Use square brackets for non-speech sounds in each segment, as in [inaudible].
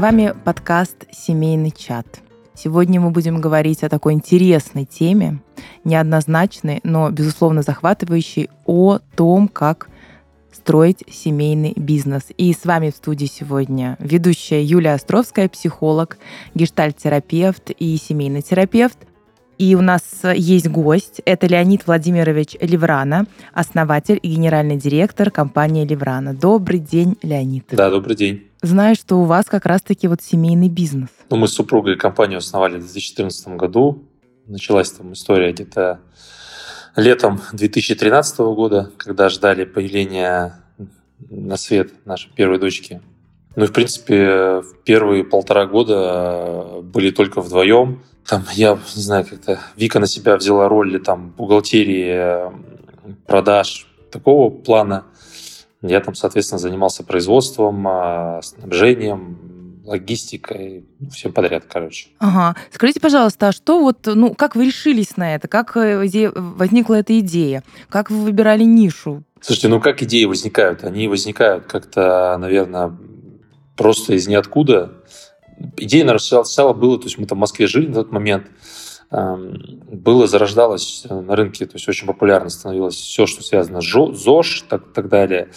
вами подкаст «Семейный чат». Сегодня мы будем говорить о такой интересной теме, неоднозначной, но, безусловно, захватывающей, о том, как строить семейный бизнес. И с вами в студии сегодня ведущая Юлия Островская, психолог, гештальт-терапевт и семейный терапевт. И у нас есть гость. Это Леонид Владимирович Леврана, основатель и генеральный директор компании Леврана. Добрый день, Леонид. Да, добрый день. Знаю, что у вас как раз-таки вот семейный бизнес. Ну, мы с супругой компанию основали в 2014 году. Началась там история где-то летом 2013 года, когда ждали появления на свет нашей первой дочки. Ну и, в принципе, первые полтора года были только вдвоем там, я не знаю, как-то Вика на себя взяла роль там бухгалтерии э, продаж такого плана. Я там, соответственно, занимался производством, снабжением, логистикой, всем подряд, короче. Ага. Скажите, пожалуйста, а что вот, ну, как вы решились на это? Как э, возникла эта идея? Как вы выбирали нишу? Слушайте, ну как идеи возникают? Они возникают как-то, наверное, просто из ниоткуда идея, наверное, сначала было, то есть мы там в Москве жили на тот момент, эм, было, зарождалось на рынке, то есть очень популярно становилось все, что связано с ЗОЖ так, так далее.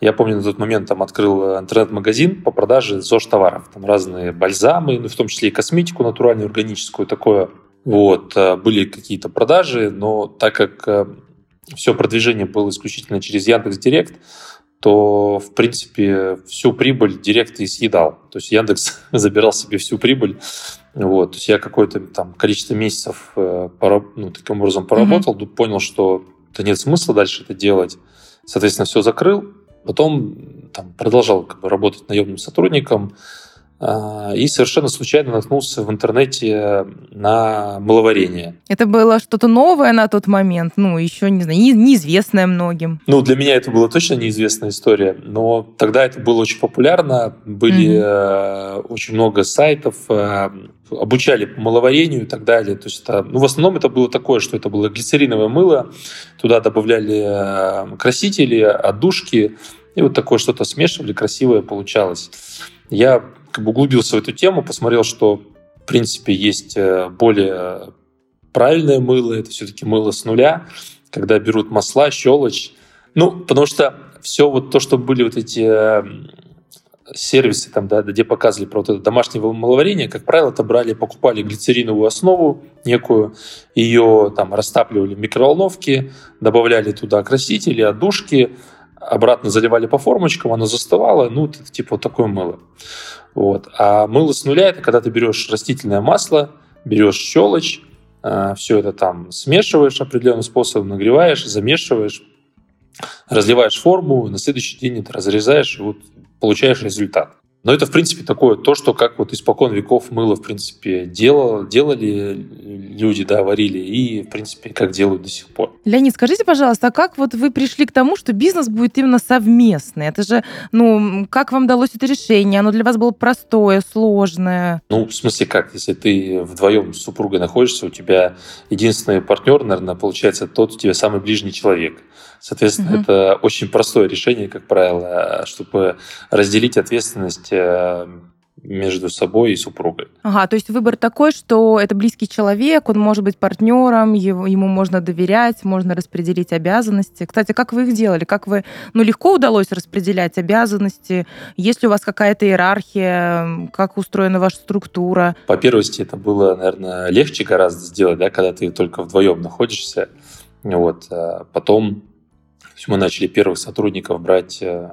Я помню, на тот момент там открыл интернет-магазин по продаже ЗОЖ-товаров. Там разные бальзамы, ну, в том числе и косметику натуральную, органическую, такое. Вот, э, были какие-то продажи, но так как э, все продвижение было исключительно через Яндекс Директ, то, в принципе, всю прибыль директ и съедал. То есть Яндекс [laughs] забирал себе всю прибыль. Вот. То есть я какое-то там количество месяцев э, ну, таким образом поработал, mm-hmm. понял, что да нет смысла дальше это делать. Соответственно, все закрыл. Потом там, продолжал как бы, работать наемным сотрудником. А, и совершенно случайно наткнулся в интернете на маловарение. Это было что-то новое на тот момент, ну, еще, не знаю, неизвестное многим. Ну, для меня это была точно неизвестная история, но тогда это было очень популярно, были mm-hmm. очень много сайтов, э, обучали по маловарению и так далее. То есть это, ну, в основном это было такое, что это было глицериновое мыло, туда добавляли э, красители, отдушки, и вот такое что-то смешивали, красивое получалось. Я как бы углубился в эту тему, посмотрел, что в принципе есть э, более правильное мыло, это все-таки мыло с нуля, когда берут масла, щелочь. Ну, потому что все вот то, что были вот эти э, сервисы, там, да, где показывали про вот это домашнее маловарение, как правило, это брали, покупали глицериновую основу некую, ее там растапливали в микроволновке, добавляли туда красители, отдушки, обратно заливали по формочкам, оно застывало, ну, это типа вот такое мыло. Вот. А мыло с нуля – это когда ты берешь растительное масло, берешь щелочь, э, все это там смешиваешь определенным способом, нагреваешь, замешиваешь, разливаешь форму, на следующий день это разрезаешь, и вот получаешь результат. Но это, в принципе, такое то, что как вот испокон веков мыло, в принципе, делал, делали люди, да, варили, и, в принципе, как делают до сих пор. Леонид, скажите, пожалуйста, а как вот вы пришли к тому, что бизнес будет именно совместный? Это же, ну, как вам далось это решение? Оно для вас было простое, сложное? Ну, в смысле как? Если ты вдвоем с супругой находишься, у тебя единственный партнер, наверное, получается тот у тебя самый ближний человек. Соответственно, угу. это очень простое решение, как правило, чтобы разделить ответственность э, между собой и супругой. Ага, то есть выбор такой, что это близкий человек, он может быть партнером, его, ему можно доверять, можно распределить обязанности. Кстати, как вы их делали? Как вы, ну, легко удалось распределять обязанности? Есть ли у вас какая-то иерархия? Как устроена ваша структура? По первости, это было, наверное, легче гораздо сделать, да, когда ты только вдвоем находишься. Вот. А потом есть мы начали первых сотрудников брать э,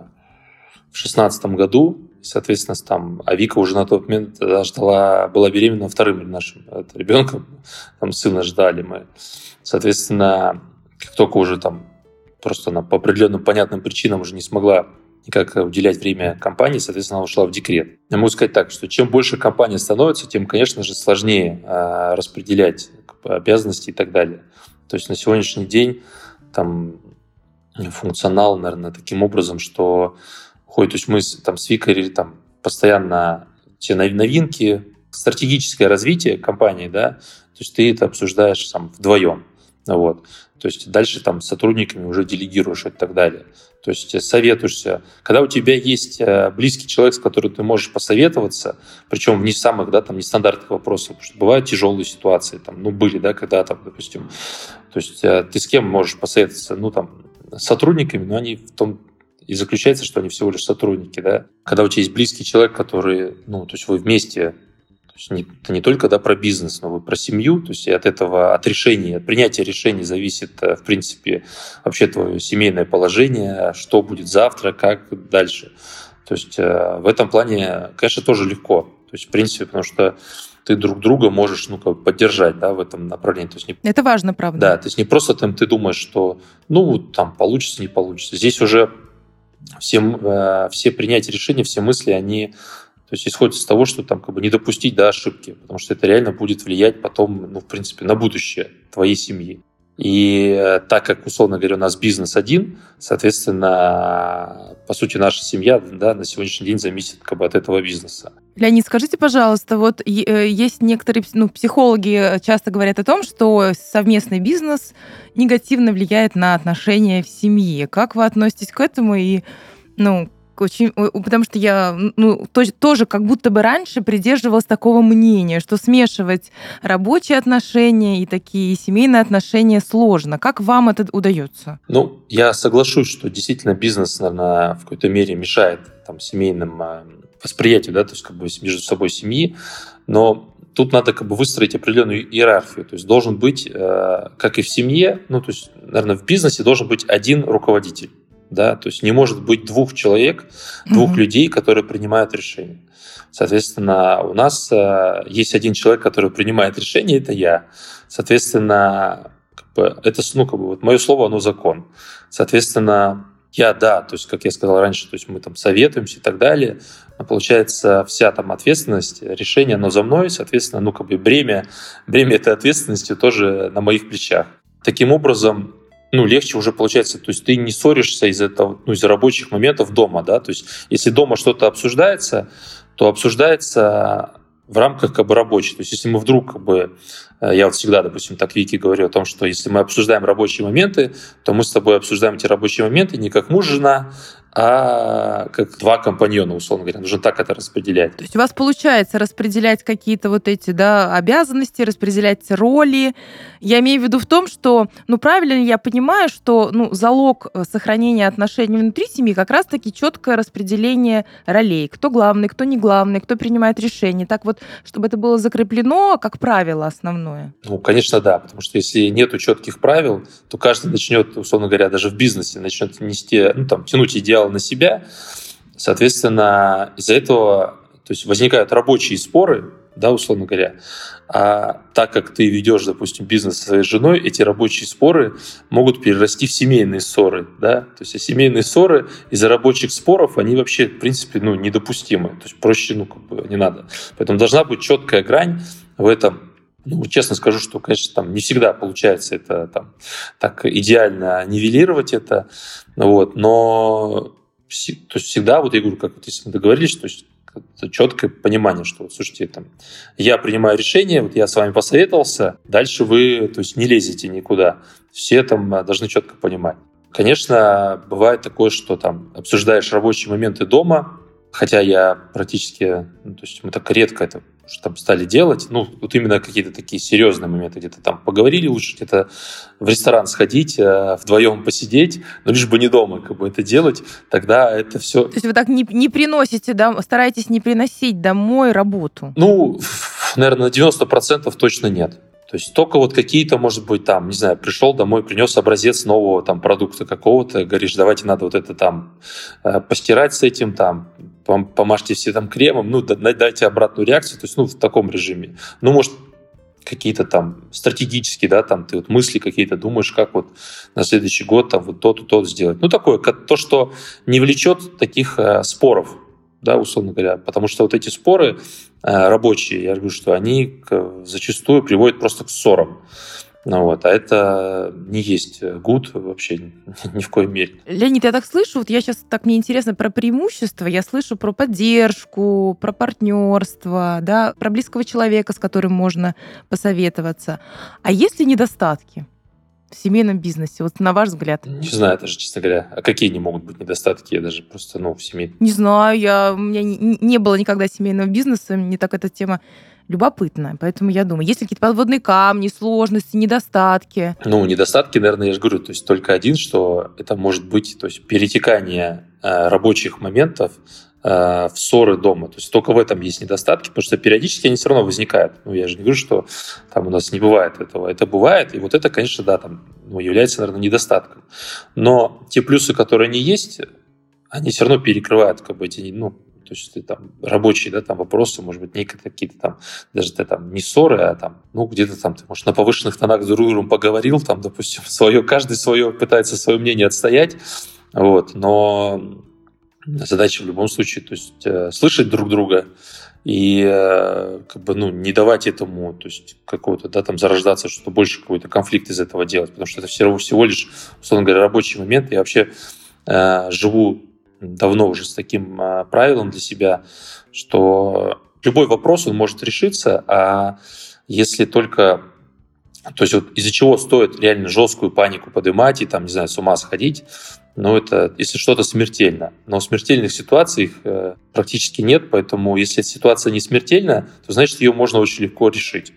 в 2016 году, соответственно, там, а Вика уже на тот момент ждала, была беременна вторым нашим ребенком, там сына ждали мы. Соответственно, как только уже там просто она по определенным понятным причинам уже не смогла никак уделять время компании, соответственно, она ушла в декрет. Я могу сказать так, что чем больше компания становится, тем, конечно же, сложнее э, распределять обязанности и так далее. То есть на сегодняшний день там функционал, наверное, таким образом, что ходит, то есть мы там с Викой там постоянно те новинки, стратегическое развитие компании, да, то есть ты это обсуждаешь сам вдвоем. Вот. То есть дальше там с сотрудниками уже делегируешь и так далее. То есть советуешься. Когда у тебя есть э, близкий человек, с которым ты можешь посоветоваться, причем в не самых, да, там, нестандартных вопросах, потому что бывают тяжелые ситуации, там, ну, были, да, когда там, допустим, то есть э, ты с кем можешь посоветоваться? Ну, там, сотрудниками, но они в том и заключается, что они всего лишь сотрудники, да. Когда у тебя есть близкий человек, который, ну, то есть вы вместе есть не, это не только да, про бизнес, но и про семью. То есть и от этого, от решения, от принятия решений зависит, э, в принципе, вообще твое семейное положение, что будет завтра, как дальше. То есть э, в этом плане, конечно, тоже легко. То есть, в принципе, потому что ты друг друга можешь ну, как поддержать да, в этом направлении. То есть не, Это важно, правда. Да, то есть не просто там ты думаешь, что ну там получится, не получится. Здесь уже все, э, все принятия решений, все мысли, они то есть исходит из того, что там как бы не допустить до ошибки, потому что это реально будет влиять потом, ну, в принципе, на будущее твоей семьи. И э, так как, условно говоря, у нас бизнес один, соответственно, по сути, наша семья да, на сегодняшний день зависит как бы, от этого бизнеса. Леонид, скажите, пожалуйста, вот э, есть некоторые ну, психологи часто говорят о том, что совместный бизнес негативно влияет на отношения в семье. Как вы относитесь к этому и ну, очень, потому что я ну, тоже, тоже как будто бы раньше придерживалась такого мнения, что смешивать рабочие отношения и такие семейные отношения сложно. Как вам это удается? Ну, я соглашусь, что действительно бизнес, наверное, в какой-то мере мешает там, семейным а, восприятию, да, то есть как бы между собой семьи, но тут надо как бы выстроить определенную иерархию. То есть должен быть, э, как и в семье, ну, то есть, наверное, в бизнесе должен быть один руководитель да, то есть не может быть двух человек, двух mm-hmm. людей, которые принимают решения. Соответственно, у нас э, есть один человек, который принимает решение, это я. Соответственно, как бы, это, ну, как бы, вот мое слово, оно закон. Соответственно, я, да, то есть, как я сказал раньше, то есть мы там советуемся и так далее, но получается вся там ответственность, решение, оно за мной, соответственно, ну, как бы бремя, бремя этой ответственности тоже на моих плечах. Таким образом, ну, легче уже получается, то есть ты не ссоришься из-за этого, ну, из-за рабочих моментов дома, да, то есть если дома что-то обсуждается, то обсуждается в рамках как бы рабочей. То есть если мы вдруг как бы, э, я вот всегда, допустим, так Вики говорю о том, что если мы обсуждаем рабочие моменты, то мы с тобой обсуждаем эти рабочие моменты не как муж, жена, а как два компаньона, условно говоря. Нужно так это распределять. То есть у вас получается распределять какие-то вот эти да, обязанности, распределять роли. Я имею в виду в том, что, ну, правильно я понимаю, что ну, залог э, сохранения отношений внутри семьи как раз-таки четкое распределение ролей. Кто главный, кто не главный, кто принимает решения. Так вот, чтобы это было закреплено как правило основное. Ну, конечно, да. Потому что если нет четких правил, то каждый начнет, условно говоря, даже в бизнесе начнет нести, ну, там, тянуть идеал повлиял на себя. Соответственно, из-за этого то есть возникают рабочие споры, да, условно говоря. А так как ты ведешь, допустим, бизнес со своей женой, эти рабочие споры могут перерасти в семейные ссоры, да. То есть а семейные ссоры из-за рабочих споров, они вообще, в принципе, ну, недопустимы. То есть проще, ну, как бы не надо. Поэтому должна быть четкая грань в этом. Ну, честно скажу, что, конечно, там не всегда получается это там так идеально нивелировать это, вот, но то есть всегда, вот я говорю, как вот если мы договорились, то есть четкое понимание, что, слушайте, там, я принимаю решение, вот я с вами посоветовался, дальше вы, то есть не лезете никуда. Все там а, должны четко понимать. Конечно, бывает такое, что там обсуждаешь рабочие моменты дома, хотя я практически, ну, то есть мы так редко это что там стали делать. Ну, вот именно какие-то такие серьезные моменты. Где-то там поговорили лучше, где-то в ресторан сходить, э, вдвоем посидеть, но лишь бы не дома как бы это делать, тогда это все... То есть вы так не, не приносите, да, стараетесь не приносить домой работу? Ну, наверное, на 90% точно нет. То есть только вот какие-то, может быть, там, не знаю, пришел домой, принес образец нового там продукта какого-то, говоришь, давайте надо вот это там э, постирать с этим, там, помажьте все там кремом, ну, дайте обратную реакцию, то есть, ну, в таком режиме. Ну, может, какие-то там стратегические, да, там ты вот мысли какие-то думаешь, как вот на следующий год там вот то-то, то сделать. Ну, такое, то, что не влечет таких э, споров, да, условно говоря, потому что вот эти споры э, рабочие, я говорю, что они к, зачастую приводят просто к ссорам. Ну вот, а это не есть гуд вообще [laughs] ни в коей мере. Леонид, я так слышу, вот я сейчас так мне интересно про преимущества, я слышу про поддержку, про партнерство, да, про близкого человека, с которым можно посоветоваться. А есть ли недостатки? В семейном бизнесе? Вот на ваш взгляд. Не знаю даже, честно говоря. А какие не могут быть недостатки? Я даже просто, ну, в семье... Не знаю, я, у меня не, не было никогда семейного бизнеса, мне так эта тема любопытная. Поэтому я думаю, есть ли какие-то подводные камни, сложности, недостатки? Ну, недостатки, наверное, я же говорю, то есть только один, что это может быть то есть перетекание э, рабочих моментов в ссоры дома. То есть только в этом есть недостатки, потому что периодически они все равно возникают. Ну, я же не говорю, что там у нас не бывает этого. Это бывает, и вот это, конечно, да, там ну, является, наверное, недостатком. Но те плюсы, которые они есть, они все равно перекрывают как бы эти, ну, то есть там рабочие, да, там вопросы, может быть, некие какие-то там, даже ты там не ссоры, а там, ну, где-то там ты, может, на повышенных тонах с друг другом поговорил, там, допустим, [laughs] свое, каждый свое пытается свое мнение отстоять, вот, но задача в любом случае, то есть э, слышать друг друга и э, как бы, ну, не давать этому, то есть какого-то, да, там зарождаться, что больше какой-то конфликт из этого делать, потому что это все, всего лишь, условно говоря, рабочий момент. Я вообще э, живу давно уже с таким э, правилом для себя, что любой вопрос, он может решиться, а если только то есть вот из-за чего стоит реально жесткую панику поднимать и там, не знаю, с ума сходить, но это если что-то смертельно. Но смертельных ситуаций их э, практически нет, поэтому если ситуация не смертельна, то значит ее можно очень легко решить.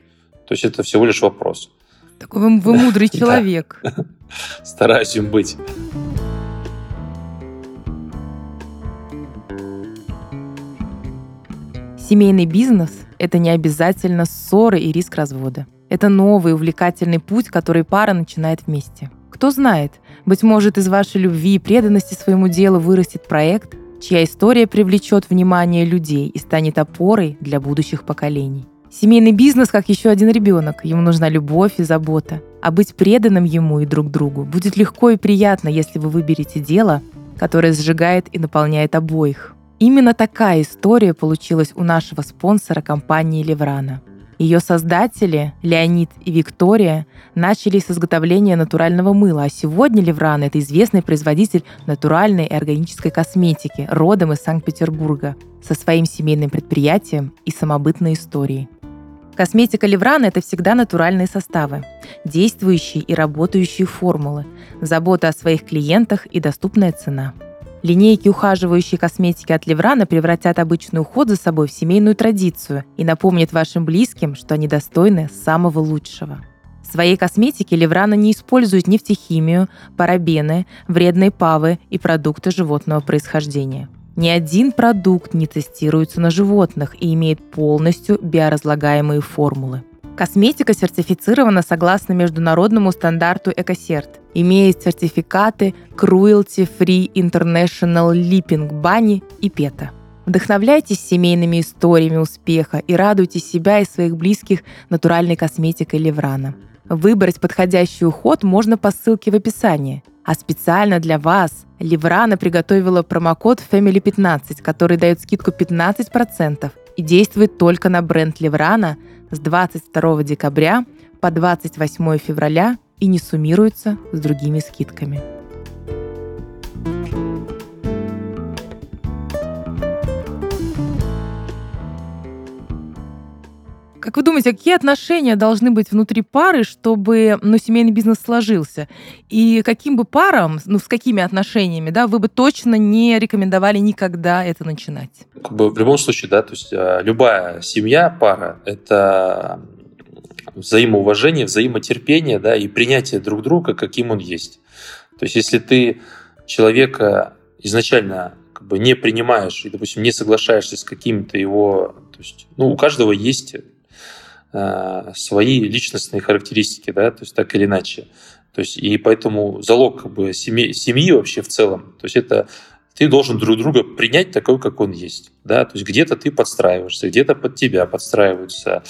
То есть это всего лишь вопрос. Такой вы, вы мудрый [laughs] человек. [laughs] Стараюсь им быть. Семейный бизнес – это не обязательно ссоры и риск развода. Это новый увлекательный путь, который пара начинает вместе. Кто знает, быть может, из вашей любви и преданности своему делу вырастет проект, чья история привлечет внимание людей и станет опорой для будущих поколений. Семейный бизнес как еще один ребенок. Ему нужна любовь и забота. А быть преданным ему и друг другу будет легко и приятно, если вы выберете дело, которое сжигает и наполняет обоих. Именно такая история получилась у нашего спонсора компании «Леврана». Ее создатели, Леонид и Виктория, начали с изготовления натурального мыла, а сегодня Левран – это известный производитель натуральной и органической косметики, родом из Санкт-Петербурга, со своим семейным предприятием и самобытной историей. Косметика Леврана – это всегда натуральные составы, действующие и работающие формулы, забота о своих клиентах и доступная цена – Линейки ухаживающей косметики от Леврана превратят обычный уход за собой в семейную традицию и напомнят вашим близким, что они достойны самого лучшего. В своей косметике Леврана не использует нефтехимию, парабены, вредные павы и продукты животного происхождения. Ни один продукт не тестируется на животных и имеет полностью биоразлагаемые формулы. Косметика сертифицирована согласно международному стандарту Экосерт. Имеет сертификаты Cruelty Free International Lipping Bunny и PETA. Вдохновляйтесь семейными историями успеха и радуйте себя и своих близких натуральной косметикой Леврана. Выбрать подходящий уход можно по ссылке в описании. А специально для вас Леврана приготовила промокод Family15, который дает скидку 15% и действует только на бренд Леврана – с 22 декабря по 28 февраля и не суммируется с другими скидками. Как вы думаете, какие отношения должны быть внутри пары, чтобы ну, семейный бизнес сложился? И каким бы парам, ну, с какими отношениями, да, вы бы точно не рекомендовали никогда это начинать? Как бы в любом случае, да, то есть а, любая семья, пара – это взаимоуважение, взаимотерпение, да, и принятие друг друга, каким он есть. То есть если ты человека изначально как бы не принимаешь и, допустим, не соглашаешься с каким-то его... То есть, ну, у каждого есть свои личностные характеристики, да, то есть так или иначе. То есть, и поэтому залог как бы, семьи, семьи вообще в целом, то есть это ты должен друг друга принять такой, как он есть. Да? То есть где-то ты подстраиваешься, где-то под тебя подстраиваются,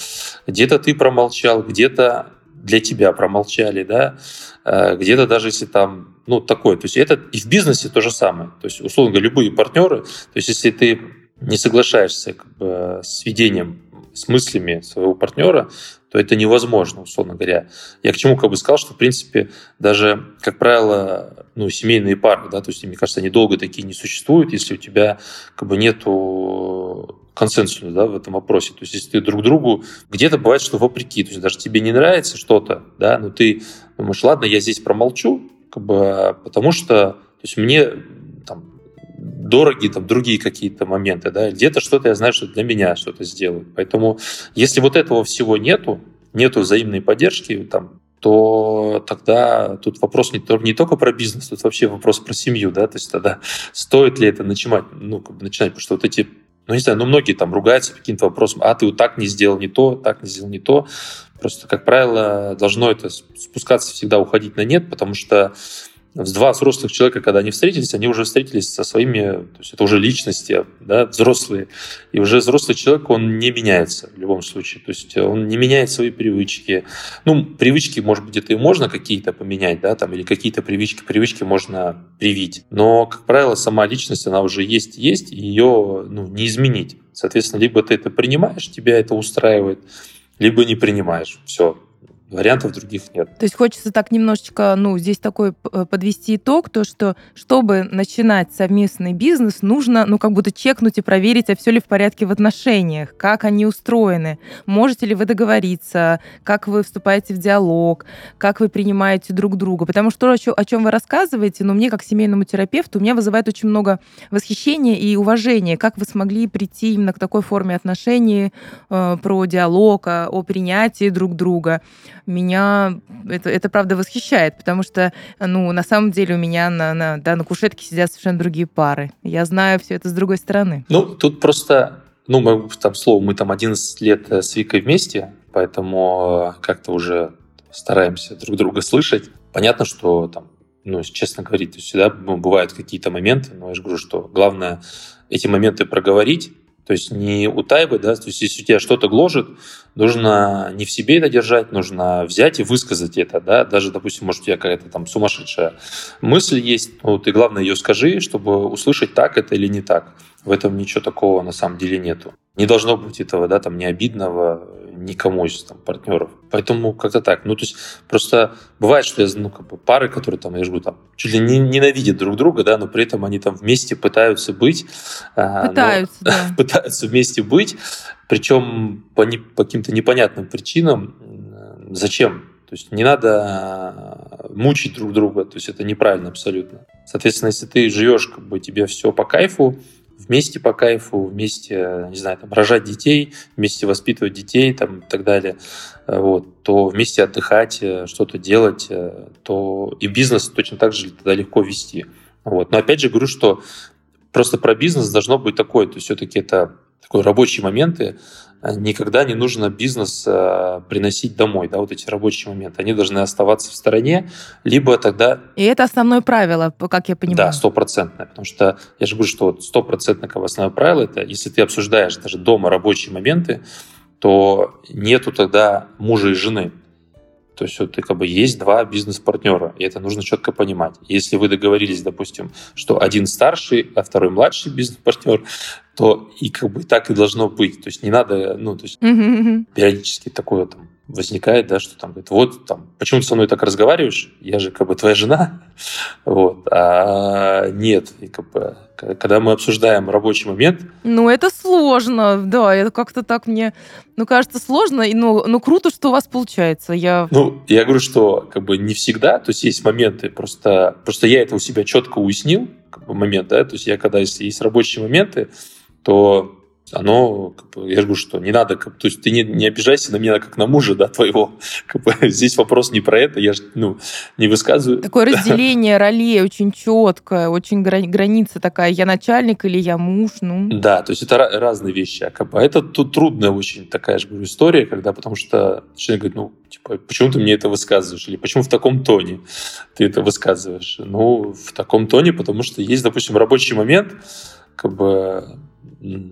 где-то ты промолчал, где-то для тебя промолчали, да, э, где-то даже если там, ну, такое, то есть это и в бизнесе то же самое, то есть, условно говоря, любые партнеры, то есть если ты не соглашаешься как бы, с ведением с мыслями своего партнера, то это невозможно, условно говоря. Я к чему как бы сказал, что, в принципе, даже, как правило, ну, семейные пары, да, то есть, мне кажется, они долго такие не существуют, если у тебя как бы нету консенсусу да, в этом вопросе. То есть, если ты друг другу... Где-то бывает, что вопреки. То есть, даже тебе не нравится что-то, да, но ты думаешь, ладно, я здесь промолчу, как бы, потому что то есть мне там, дороги там, другие какие-то моменты, да, где-то что-то я знаю, что для меня что-то сделают. Поэтому если вот этого всего нету, нету взаимной поддержки, там, то тогда тут вопрос не, не только про бизнес, тут вообще вопрос про семью, да, то есть тогда стоит ли это начинать, ну, как бы начинать, потому что вот эти, ну, не знаю, ну, многие там ругаются каким-то вопросам, а ты вот так не сделал не то, так не сделал не то, просто, как правило, должно это спускаться всегда, уходить на нет, потому что два взрослых человека, когда они встретились, они уже встретились со своими, то есть это уже личности, да, взрослые. И уже взрослый человек, он не меняется в любом случае. То есть он не меняет свои привычки. Ну, привычки, может быть, это и можно какие-то поменять, да, там, или какие-то привычки, привычки можно привить. Но, как правило, сама личность, она уже есть, есть, и ее ну, не изменить. Соответственно, либо ты это принимаешь, тебя это устраивает, либо не принимаешь. Все, Вариантов других нет. То есть хочется так немножечко, ну, здесь такой э, подвести итог, то, что чтобы начинать совместный бизнес, нужно, ну, как будто чекнуть и проверить, а все ли в порядке в отношениях, как они устроены, можете ли вы договориться, как вы вступаете в диалог, как вы принимаете друг друга. Потому что то, о чем вы рассказываете, ну, мне как семейному терапевту, у меня вызывает очень много восхищения и уважения, как вы смогли прийти именно к такой форме отношений, э, про диалог, о, о принятии друг друга меня это, это правда восхищает, потому что, ну, на самом деле у меня на, на, да, на кушетке сидят совершенно другие пары. Я знаю все это с другой стороны. Ну, тут просто, ну, мы, там, слово, мы там 11 лет э, с Викой вместе, поэтому э, как-то уже стараемся друг друга слышать. Понятно, что там, ну, честно говорить, всегда ну, бывают какие-то моменты, но я же говорю, что главное эти моменты проговорить, то есть не утаивать, да, то есть если у тебя что-то гложет, нужно не в себе это держать, нужно взять и высказать это, да, даже, допустим, может, у тебя какая-то там сумасшедшая мысль есть, ну, ты, главное, ее скажи, чтобы услышать, так это или не так. В этом ничего такого на самом деле нету. Не должно быть этого, да, там, не обидного, никому из там, партнеров. Поэтому как-то так. Ну, то есть просто бывает, что я, ну, как бы пары, которые там, я живу там, чуть ли не ненавидят друг друга, да, но при этом они там вместе пытаются быть. А, пытаются, но, да. [laughs] пытаются вместе быть, причем по, не, по каким-то непонятным причинам. Зачем? То есть не надо мучить друг друга, то есть это неправильно абсолютно. Соответственно, если ты живешь, как бы тебе все по кайфу, вместе по кайфу, вместе, не знаю, там, рожать детей, вместе воспитывать детей там, и так далее, э, вот, то вместе отдыхать, э, что-то делать, э, то и бизнес точно так же тогда легко вести. Вот. Но опять же говорю, что просто про бизнес должно быть такое, то есть все-таки это такой рабочие моменты, никогда не нужно бизнес э, приносить домой, да, вот эти рабочие моменты. Они должны оставаться в стороне, либо тогда... И это основное правило, как я понимаю. Да, стопроцентное. Потому что я же говорю, что стопроцентное основное правило, это если ты обсуждаешь даже дома рабочие моменты, то нету тогда мужа и жены. То есть вот, как бы есть два бизнес-партнера, и это нужно четко понимать. Если вы договорились, допустим, что один старший, а второй младший бизнес-партнер, то и как бы так и должно быть. То есть не надо, ну, то есть mm-hmm. периодически такое там возникает, да, что там говорит, вот там, почему ты со мной так разговариваешь? Я же как бы твоя жена, [laughs] вот, а нет, и как бы когда мы обсуждаем рабочий момент. Ну, это сложно, да, это как-то так мне, ну, кажется, сложно, и, ну, ну, круто, что у вас получается. Я... Ну, я говорю, что как бы не всегда, то есть есть моменты, просто, просто я это у себя четко уяснил, как бы момент, да, то есть я когда, если есть рабочие моменты, то оно, как бы, я же говорю, что не надо, как, то есть ты не, не обижайся на меня как на мужа, да, твоего. [laughs] Как бы, здесь вопрос не про это, я же, ну, не высказываю. Такое [laughs] разделение ролей очень четкое, очень грани- граница такая, я начальник или я муж, ну. Да, то есть это разные вещи. А, как бы, а это тут трудная очень такая же говорю, история, когда, потому что человек говорит, ну, типа, почему ты мне это высказываешь? Или почему в таком тоне ты это высказываешь? Ну, в таком тоне, потому что есть, допустим, рабочий момент, как бы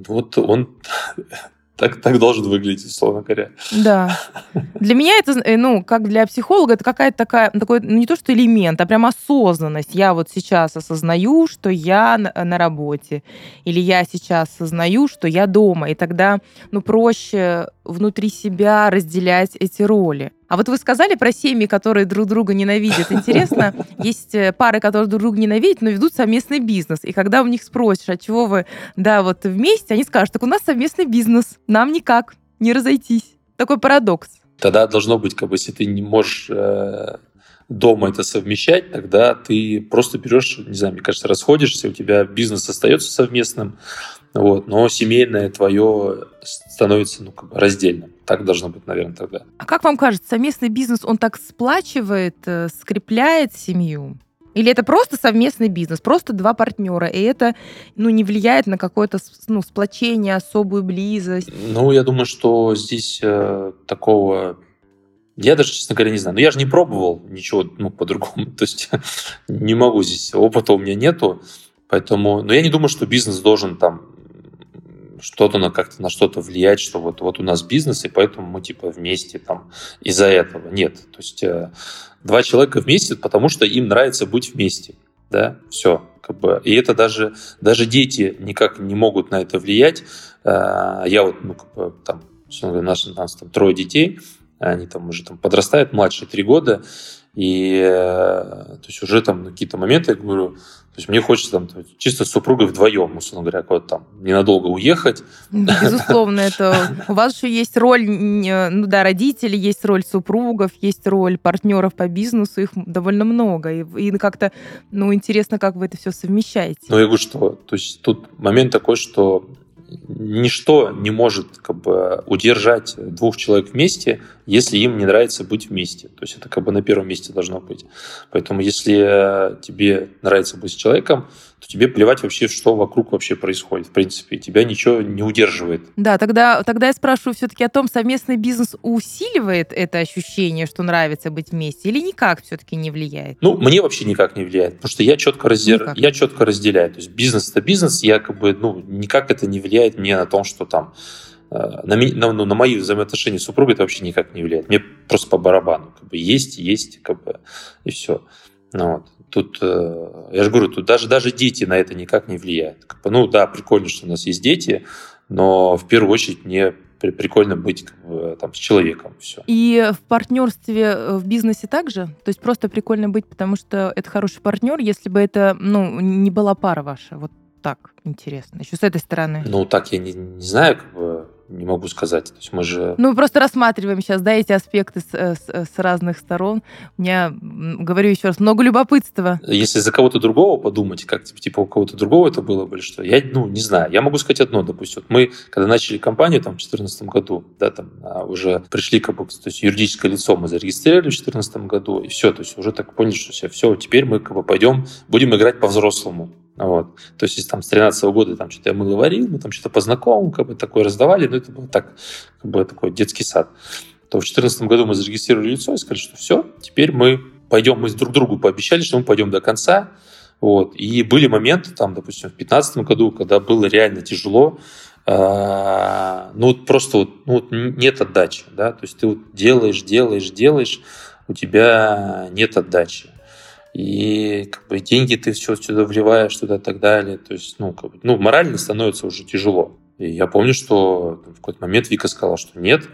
вот он [laughs] так, так должен выглядеть, условно говоря. Да. [laughs] Для меня это, э, ну, как для психолога, это какая-то такая, такой, ну, не то что элемент, а прям осознанность. Я вот сейчас осознаю, что я на, на работе, или я сейчас осознаю, что я дома, и тогда, ну, проще внутри себя разделять эти роли. А вот вы сказали про семьи, которые друг друга ненавидят. [laughs] Интересно, есть э, пары, которые друг друга ненавидят, но ведут совместный бизнес. И когда у них спросишь, а чего вы, да, вот вместе, они скажут, так у нас совместный бизнес, нам никак не разойтись. Такой парадокс. Тогда должно быть, как бы, если ты не можешь э, дома это совмещать, тогда ты просто берешь, не знаю, мне кажется, расходишься, у тебя бизнес остается совместным, вот, но семейное твое становится ну, как бы раздельным. Так должно быть, наверное, тогда. А как вам кажется, совместный бизнес, он так сплачивает, э, скрепляет семью? Или это просто совместный бизнес, просто два партнера, и это ну, не влияет на какое-то ну, сплочение, особую близость? Ну, я думаю, что здесь э, такого я даже, честно говоря, не знаю. Но я же не пробовал ничего ну, по-другому. [laughs] То есть не могу здесь. Опыта у меня нету. Поэтому, но я не думаю, что бизнес должен там что-то на как-то на что-то влиять, что вот, вот у нас бизнес, и поэтому мы типа вместе там из-за этого. Нет. То есть э, два человека вместе, потому что им нравится быть вместе. Да, все. Как бы. И это даже, даже дети никак не могут на это влиять. Э, я вот, ну, как бы, там, у нас, там трое детей, они там уже там подрастают, младше три года, и э, то есть уже там какие-то моменты, я говорю, то есть мне хочется там чисто с супругой вдвоем, условно говоря, куда там ненадолго уехать. Безусловно, это [laughs] у вас еще есть роль, ну да, родителей, есть роль супругов, есть роль партнеров по бизнесу, их довольно много. И, и как-то, ну, интересно, как вы это все совмещаете. Ну, я говорю, что то есть тут момент такой, что ничто не может как бы, удержать двух человек вместе, если им не нравится быть вместе. То есть это как бы на первом месте должно быть. Поэтому если тебе нравится быть с человеком, то тебе плевать вообще, что вокруг вообще происходит. В принципе, тебя ничего не удерживает. Да, тогда, тогда я спрашиваю все-таки о том, совместный бизнес усиливает это ощущение, что нравится быть вместе, или никак все-таки не влияет? Ну, мне вообще никак не влияет, потому что я четко, раздел... я четко разделяю. То есть бизнес это бизнес, я как бы, ну, никак это не влияет мне на том, что там э, на, на, ну, на мои взаимоотношения с супругой это вообще никак не влияет. Мне просто по барабану. Как бы есть, есть, как бы, и все. Ну, вот. Тут, э, я же говорю, тут даже, даже дети на это никак не влияют. Ну да, прикольно, что у нас есть дети, но в первую очередь мне прикольно быть как бы, там, с человеком. Все. И в партнерстве э, в бизнесе также? То есть просто прикольно быть, потому что это хороший партнер, если бы это ну, не была пара ваша. Вот так интересно. Еще с этой стороны. Ну, так я не, не знаю, как бы не могу сказать. То есть мы же... Ну, просто рассматриваем сейчас, да, эти аспекты с, э, с, э, с разных сторон. У меня, говорю еще раз, много любопытства. Если за кого-то другого подумать, как типа, типа у кого-то другого это было бы или что, я, ну, не знаю. Я могу сказать одно, допустим. Вот мы, когда начали компанию там, в 2014 году, да, там а уже пришли как бы, то есть юридическое лицо мы зарегистрировали в 2014 году, и все, то есть уже так поняли, что все, все теперь мы как бы пойдем, будем играть по-взрослому. Вот. То есть, там с 13 -го года там что-то я мыло варил, мы там что-то по знакомым как бы такое раздавали, но это был так, как бы такой детский сад. То в 2014 году мы зарегистрировали лицо и сказали, что все, теперь мы пойдем, мы друг другу пообещали, что мы пойдем до конца. Вот. И были моменты, там, допустим, в 2015 году, когда было реально тяжело, а, ну вот просто вот, ну, вот нет отдачи, да, то есть ты вот делаешь, делаешь, делаешь, у тебя нет отдачи и как бы деньги ты все сюда вливаешь, туда и так далее. То есть, ну, как бы, ну, морально становится уже тяжело. И я помню, что в какой-то момент Вика сказала, что нет,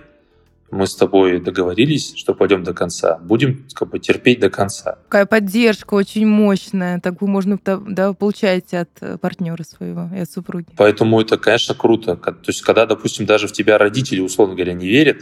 мы с тобой договорились, что пойдем до конца. Будем как бы, терпеть до конца. Какая поддержка очень мощная. Такую можно да, получаете от э, партнера своего и от супруги. Поэтому это, конечно, круто. То есть, когда, допустим, даже в тебя родители, условно говоря, не верят,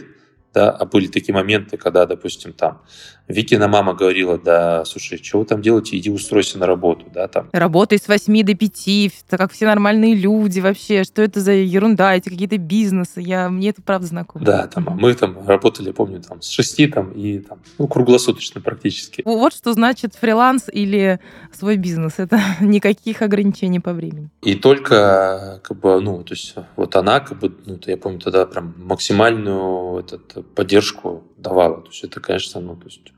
да, а были такие моменты, когда, допустим, там Викина мама говорила, да, слушай, что вы там делаете, иди устройся на работу, да, там. Работай с 8 до 5, как все нормальные люди вообще, что это за ерунда, эти какие-то бизнесы, я, мне это правда знакомо. Да, там, а мы там работали, помню, там с 6 там, и там, ну, круглосуточно практически. Вот что значит фриланс или свой бизнес, это [laughs] никаких ограничений по времени. И только, как бы, ну, то есть вот она, как бы, ну, я помню тогда прям максимальную этот, поддержку давала. То есть это, конечно, ну, то есть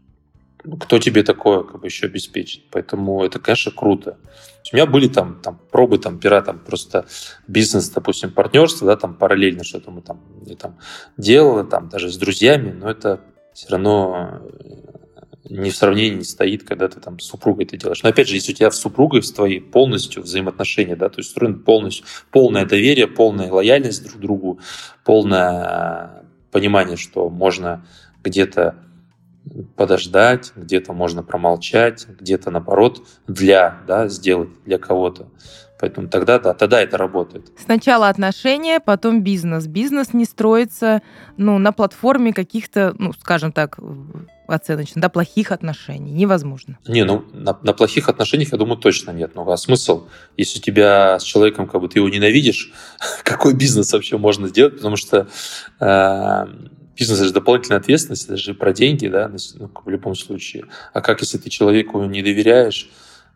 кто тебе такое как бы еще обеспечит? Поэтому это, конечно, круто. У меня были там, там пробы там пера, там просто бизнес, допустим, партнерство, да, там параллельно что-то мы там, я там делала, там даже с друзьями, но это все равно э, не в сравнении стоит, когда ты там с супругой это делаешь. Но опять же, если у тебя с супругой с твоей полностью взаимоотношения, да, то есть устроен полностью полное доверие, полная лояльность друг к другу, полная понимание, что можно где-то подождать, где-то можно промолчать, где-то, наоборот, для, да, сделать для кого-то. Поэтому тогда, да, тогда это работает. Сначала отношения, потом бизнес. Бизнес не строится ну, на платформе каких-то, ну, скажем так, оценочно, да, плохих отношений. Невозможно. Не, ну, на, на плохих отношениях, я думаю, точно нет. Ну, а смысл? Если у тебя с человеком, как бы, ты его ненавидишь, [laughs] какой бизнес вообще можно сделать? Потому что э, бизнес – это же дополнительная ответственность, это же про деньги, да, ну, в любом случае. А как, если ты человеку не доверяешь,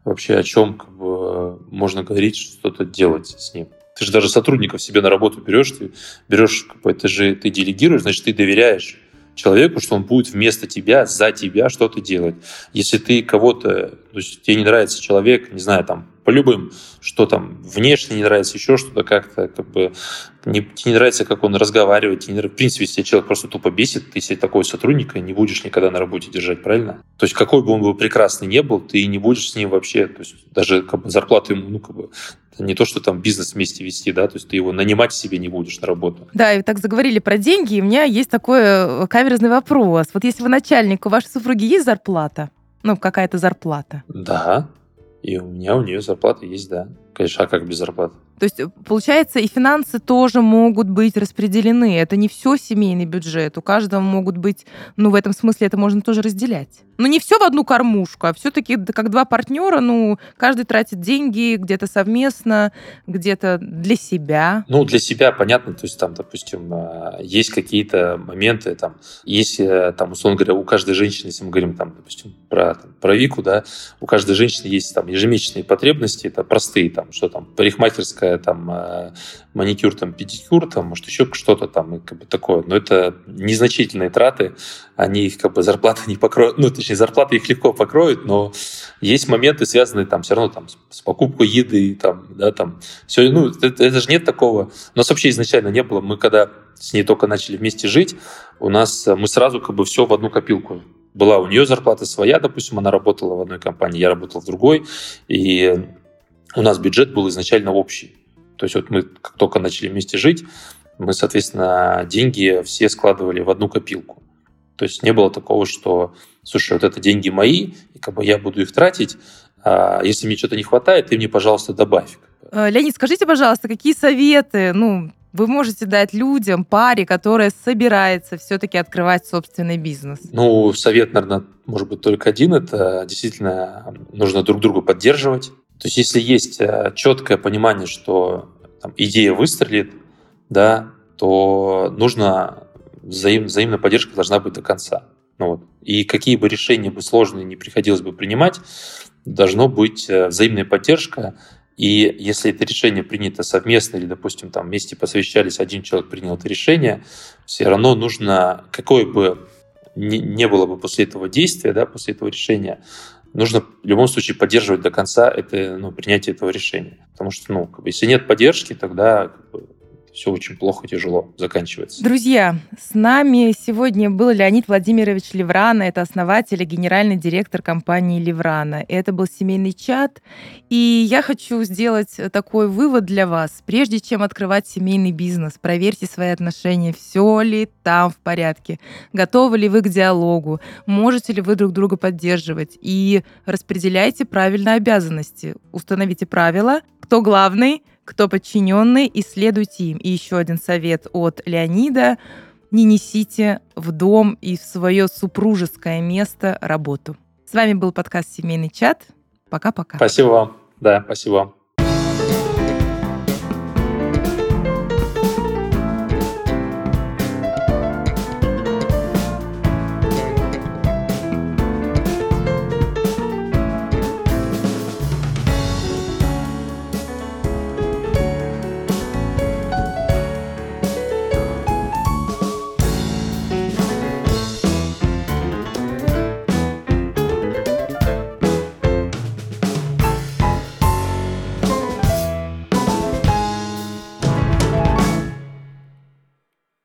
вообще о чем как бы, можно говорить, что-то делать с ним? Ты же даже сотрудников себе на работу берешь, ты берешь, как бы, это же ты делегируешь, значит, ты доверяешь человеку, что он будет вместо тебя, за тебя что-то делать. Если ты кого-то, то есть тебе не нравится человек, не знаю, там, по любым, что там внешне не нравится, еще что-то как-то, как бы, не, тебе не нравится, как он разговаривает, тебе не в принципе, если человек просто тупо бесит, ты себе такого сотрудника не будешь никогда на работе держать, правильно? То есть какой бы он был прекрасный не был, ты не будешь с ним вообще, то есть даже как бы, зарплату ему, ну, как бы, не то, что там бизнес вместе вести, да, то есть ты его нанимать себе не будешь на работу. Да, и так заговорили про деньги, и у меня есть такой э, каверзный вопрос. Вот если вы начальник, у вашей супруги есть зарплата? Ну, какая-то зарплата? Да, и у меня у нее зарплата есть, да. Конечно, а как без зарплаты? То есть, получается, и финансы тоже могут быть распределены. Это не все семейный бюджет. У каждого могут быть, ну, в этом смысле это можно тоже разделять. Но не все в одну кормушку, а все-таки как два партнера, ну, каждый тратит деньги где-то совместно, где-то для себя. Ну, для себя, понятно, то есть там, допустим, а, есть какие-то моменты, там, если, там, условно говоря, у каждой женщины, если мы говорим, там, допустим, про, там, про Вику, да, у каждой женщины есть там ежемесячные потребности, это простые, там, что там, парикмахерская, там, э, маникюр, там, педикюр, там, может, еще что-то там, как бы такое. Но это незначительные траты, они их, как бы, зарплаты не покроют, ну, точнее, зарплаты их легко покроют, но есть моменты, связанные там все равно там с покупкой еды, там, да, там, все, ну, это, это же нет такого. У нас вообще изначально не было. Мы когда с ней только начали вместе жить, у нас, мы сразу как бы все в одну копилку была у нее зарплата своя, допустим, она работала в одной компании, я работал в другой, и у нас бюджет был изначально общий. То есть вот мы как только начали вместе жить, мы, соответственно, деньги все складывали в одну копилку. То есть не было такого, что, слушай, вот это деньги мои, и как бы я буду их тратить, а если мне что-то не хватает, ты мне, пожалуйста, добавь. Э, Леонид, скажите, пожалуйста, какие советы, ну, вы можете дать людям, паре, которая собирается все-таки открывать собственный бизнес? Ну, совет, наверное, может быть только один. Это действительно нужно друг друга поддерживать. То есть если есть э, четкое понимание, что там, идея выстрелит, да, то нужно взаим, взаимная поддержка должна быть до конца. Ну, вот. И какие бы решения бы сложные не приходилось бы принимать, должно быть э, взаимная поддержка и если это решение принято совместно, или, допустим, там вместе посвящались, один человек принял это решение, все равно нужно, какое бы не было бы после этого действия, да, после этого решения, нужно в любом случае поддерживать до конца это, ну, принятие этого решения. Потому что, ну, как бы, если нет поддержки, тогда как бы, все очень плохо, тяжело заканчивается. Друзья, с нами сегодня был Леонид Владимирович Леврана. Это основатель и генеральный директор компании Леврана. Это был семейный чат. И я хочу сделать такой вывод для вас. Прежде чем открывать семейный бизнес, проверьте свои отношения, все ли там в порядке, готовы ли вы к диалогу, можете ли вы друг друга поддерживать и распределяйте правильно обязанности. Установите правила, кто главный, кто подчиненный, и следуйте им. И еще один совет от Леонида. Не несите в дом и в свое супружеское место работу. С вами был подкаст «Семейный чат». Пока-пока. Спасибо вам. Да, спасибо вам.